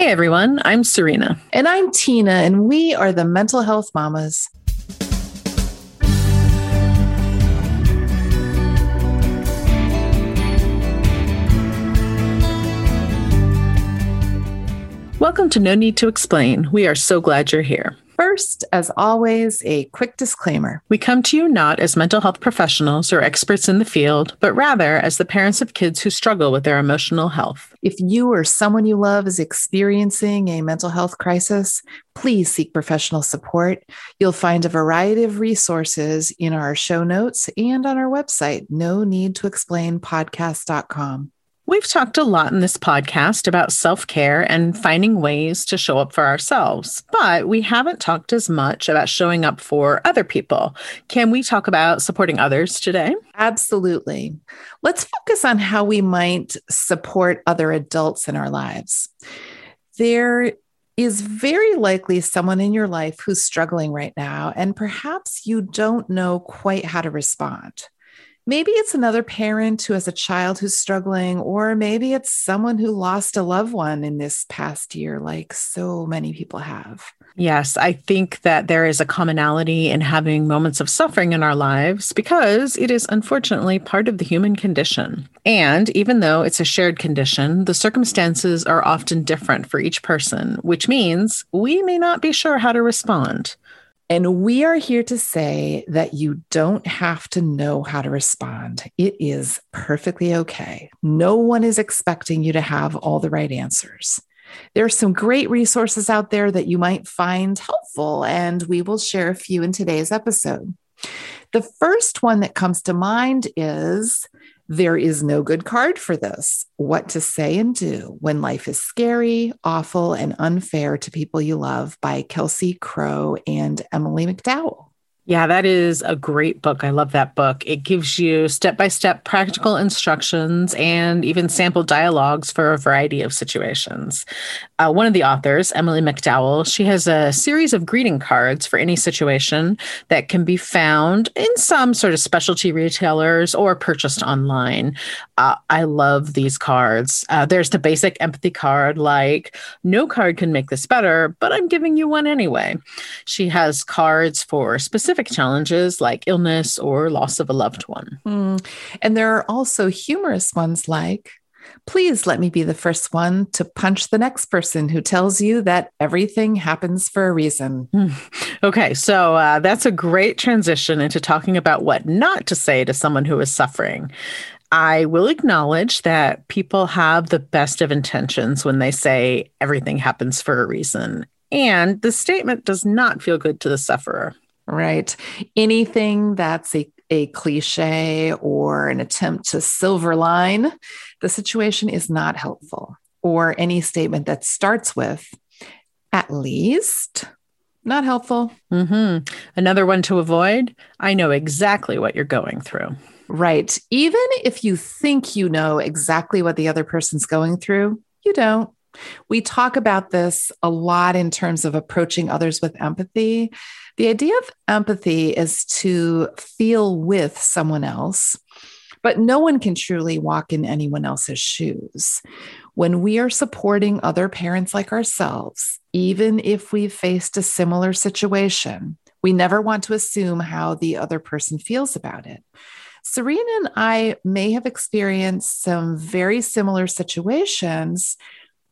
Hey everyone, I'm Serena. And I'm Tina, and we are the Mental Health Mamas. Welcome to No Need to Explain. We are so glad you're here. First, as always, a quick disclaimer. We come to you not as mental health professionals or experts in the field, but rather as the parents of kids who struggle with their emotional health. If you or someone you love is experiencing a mental health crisis, please seek professional support. You'll find a variety of resources in our show notes and on our website, no need to explain podcast.com. We've talked a lot in this podcast about self care and finding ways to show up for ourselves, but we haven't talked as much about showing up for other people. Can we talk about supporting others today? Absolutely. Let's focus on how we might support other adults in our lives. There is very likely someone in your life who's struggling right now, and perhaps you don't know quite how to respond. Maybe it's another parent who has a child who's struggling, or maybe it's someone who lost a loved one in this past year, like so many people have. Yes, I think that there is a commonality in having moments of suffering in our lives because it is unfortunately part of the human condition. And even though it's a shared condition, the circumstances are often different for each person, which means we may not be sure how to respond. And we are here to say that you don't have to know how to respond. It is perfectly okay. No one is expecting you to have all the right answers. There are some great resources out there that you might find helpful, and we will share a few in today's episode. The first one that comes to mind is there is no good card for this. What to say and do when life is scary, awful, and unfair to people you love by Kelsey Crowe and Emily McDowell. Yeah, that is a great book. I love that book. It gives you step by step practical instructions and even sample dialogues for a variety of situations. Uh, one of the authors, Emily McDowell, she has a series of greeting cards for any situation that can be found in some sort of specialty retailers or purchased online. Uh, I love these cards. Uh, there's the basic empathy card, like, no card can make this better, but I'm giving you one anyway. She has cards for specific specific challenges like illness or loss of a loved one. Mm. And there are also humorous ones like, please let me be the first one to punch the next person who tells you that everything happens for a reason. Hmm. Okay, so uh, that's a great transition into talking about what not to say to someone who is suffering. I will acknowledge that people have the best of intentions when they say everything happens for a reason. And the statement does not feel good to the sufferer right? Anything that's a, a cliche or an attempt to silver line the situation is not helpful. Or any statement that starts with, at least, not helpful. Mm-hmm. Another one to avoid I know exactly what you're going through. Right. Even if you think you know exactly what the other person's going through, you don't. We talk about this a lot in terms of approaching others with empathy. The idea of empathy is to feel with someone else, but no one can truly walk in anyone else's shoes. When we are supporting other parents like ourselves, even if we've faced a similar situation, we never want to assume how the other person feels about it. Serena and I may have experienced some very similar situations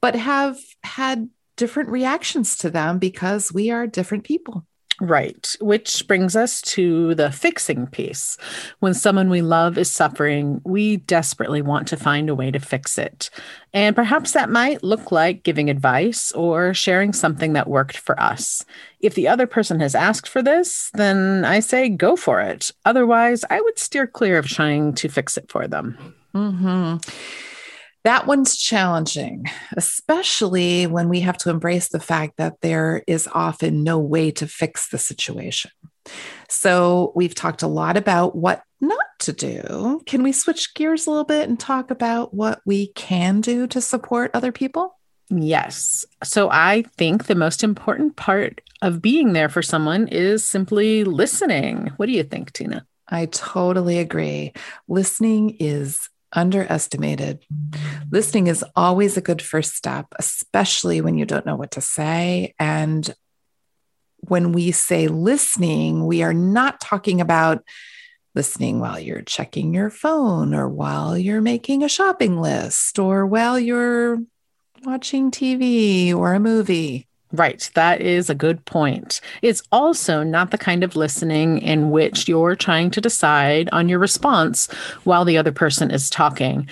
but have had different reactions to them because we are different people. Right. Which brings us to the fixing piece. When someone we love is suffering, we desperately want to find a way to fix it. And perhaps that might look like giving advice or sharing something that worked for us. If the other person has asked for this, then I say go for it. Otherwise, I would steer clear of trying to fix it for them. Mm-hmm. That one's challenging, especially when we have to embrace the fact that there is often no way to fix the situation. So, we've talked a lot about what not to do. Can we switch gears a little bit and talk about what we can do to support other people? Yes. So, I think the most important part of being there for someone is simply listening. What do you think, Tina? I totally agree. Listening is underestimated. Listening is always a good first step, especially when you don't know what to say. And when we say listening, we are not talking about listening while you're checking your phone or while you're making a shopping list or while you're watching TV or a movie. Right. That is a good point. It's also not the kind of listening in which you're trying to decide on your response while the other person is talking.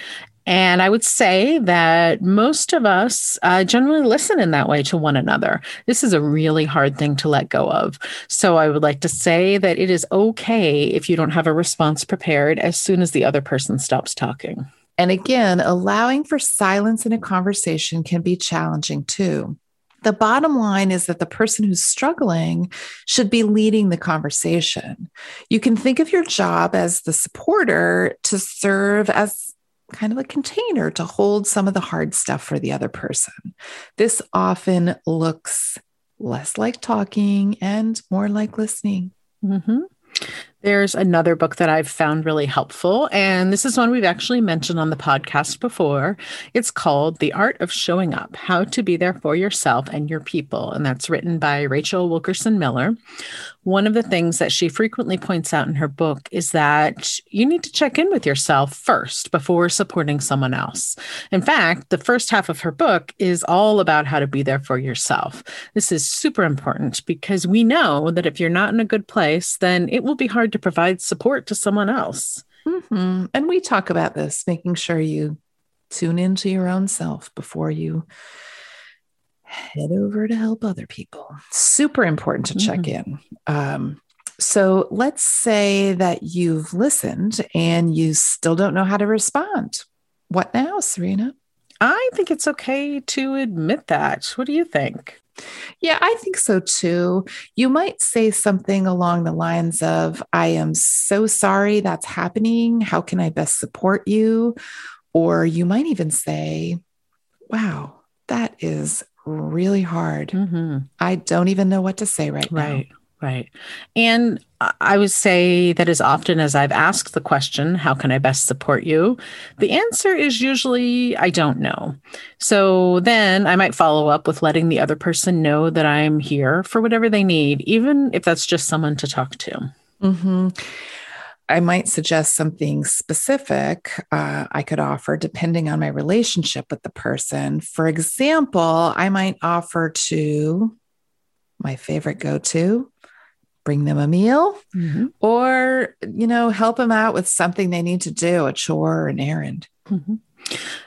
And I would say that most of us uh, generally listen in that way to one another. This is a really hard thing to let go of. So I would like to say that it is okay if you don't have a response prepared as soon as the other person stops talking. And again, allowing for silence in a conversation can be challenging too. The bottom line is that the person who's struggling should be leading the conversation. You can think of your job as the supporter to serve as kind of a container to hold some of the hard stuff for the other person. This often looks less like talking and more like listening. Mm-hmm. There's another book that I've found really helpful, and this is one we've actually mentioned on the podcast before. It's called The Art of Showing Up How to Be There for Yourself and Your People, and that's written by Rachel Wilkerson Miller. One of the things that she frequently points out in her book is that you need to check in with yourself first before supporting someone else. In fact, the first half of her book is all about how to be there for yourself. This is super important because we know that if you're not in a good place, then it will be hard to provide support to someone else. Mm-hmm. And we talk about this, making sure you tune into your own self before you head over to help other people. Super important to check mm-hmm. in. Um, so let's say that you've listened and you still don't know how to respond. What now, Serena? I think it's okay to admit that. What do you think? Yeah, I think so too. You might say something along the lines of, I am so sorry that's happening. How can I best support you? Or you might even say, Wow, that is really hard. Mm-hmm. I don't even know what to say right, right. now. Right. And I would say that as often as I've asked the question, how can I best support you? The answer is usually, I don't know. So then I might follow up with letting the other person know that I'm here for whatever they need, even if that's just someone to talk to. Mm-hmm. I might suggest something specific uh, I could offer depending on my relationship with the person. For example, I might offer to my favorite go to bring them a meal mm-hmm. or, you know, help them out with something they need to do, a chore or an errand. Mm-hmm.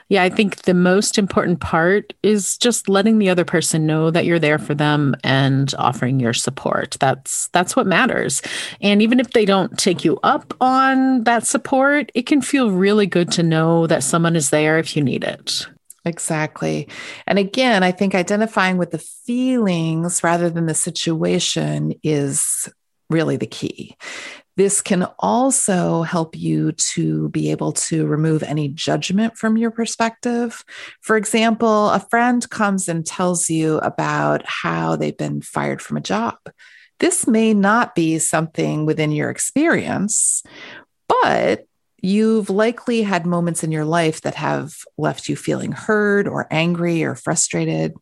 Yeah, I think the most important part is just letting the other person know that you're there for them and offering your support. That's that's what matters. And even if they don't take you up on that support, it can feel really good to know that someone is there if you need it. Exactly. And again, I think identifying with the feelings rather than the situation is really the key. This can also help you to be able to remove any judgment from your perspective. For example, a friend comes and tells you about how they've been fired from a job. This may not be something within your experience, but you've likely had moments in your life that have left you feeling heard or angry or frustrated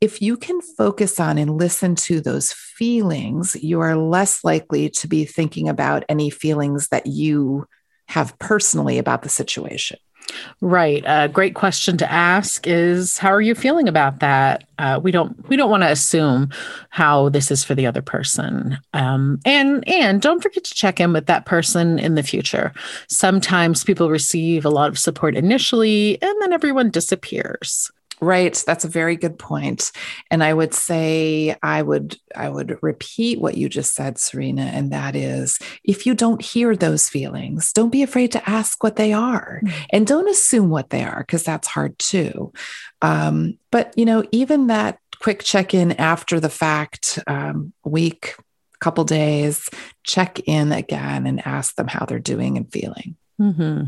if you can focus on and listen to those feelings, you are less likely to be thinking about any feelings that you have personally about the situation. Right. A great question to ask is how are you feeling about that? Uh, we don't we don't want to assume how this is for the other person. Um, and and don't forget to check in with that person in the future. Sometimes people receive a lot of support initially, and then everyone disappears. Right, that's a very good point. And I would say I would I would repeat what you just said Serena and that is if you don't hear those feelings, don't be afraid to ask what they are mm-hmm. and don't assume what they are because that's hard too. Um, but you know, even that quick check-in after the fact um, week couple days check in again and ask them how they're doing and feeling mm-hmm.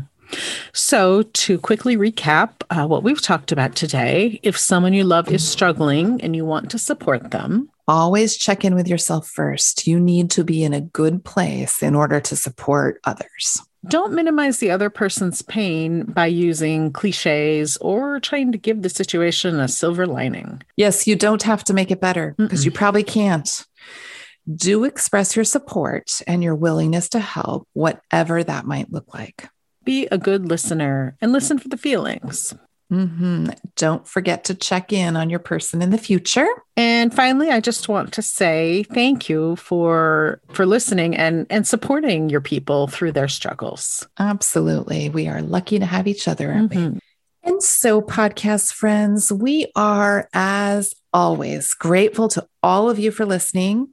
So, to quickly recap uh, what we've talked about today, if someone you love is struggling and you want to support them, always check in with yourself first. You need to be in a good place in order to support others. Don't minimize the other person's pain by using cliches or trying to give the situation a silver lining. Yes, you don't have to make it better because you probably can't. Do express your support and your willingness to help, whatever that might look like. Be a good listener and listen for the feelings. Mm-hmm. Don't forget to check in on your person in the future. And finally, I just want to say thank you for for listening and and supporting your people through their struggles. Absolutely. We are lucky to have each other, aren't mm-hmm. we? And so, podcast friends, we are, as always, grateful to all of you for listening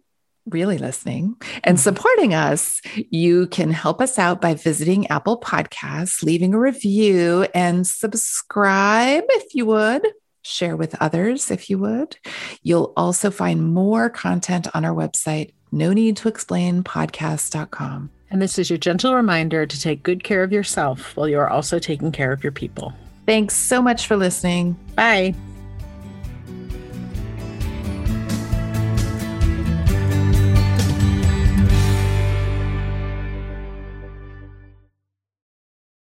really listening and mm-hmm. supporting us, you can help us out by visiting Apple Podcasts, leaving a review, and subscribe if you would. Share with others if you would. You'll also find more content on our website, no need to explain podcast.com. And this is your gentle reminder to take good care of yourself while you're also taking care of your people. Thanks so much for listening. Bye.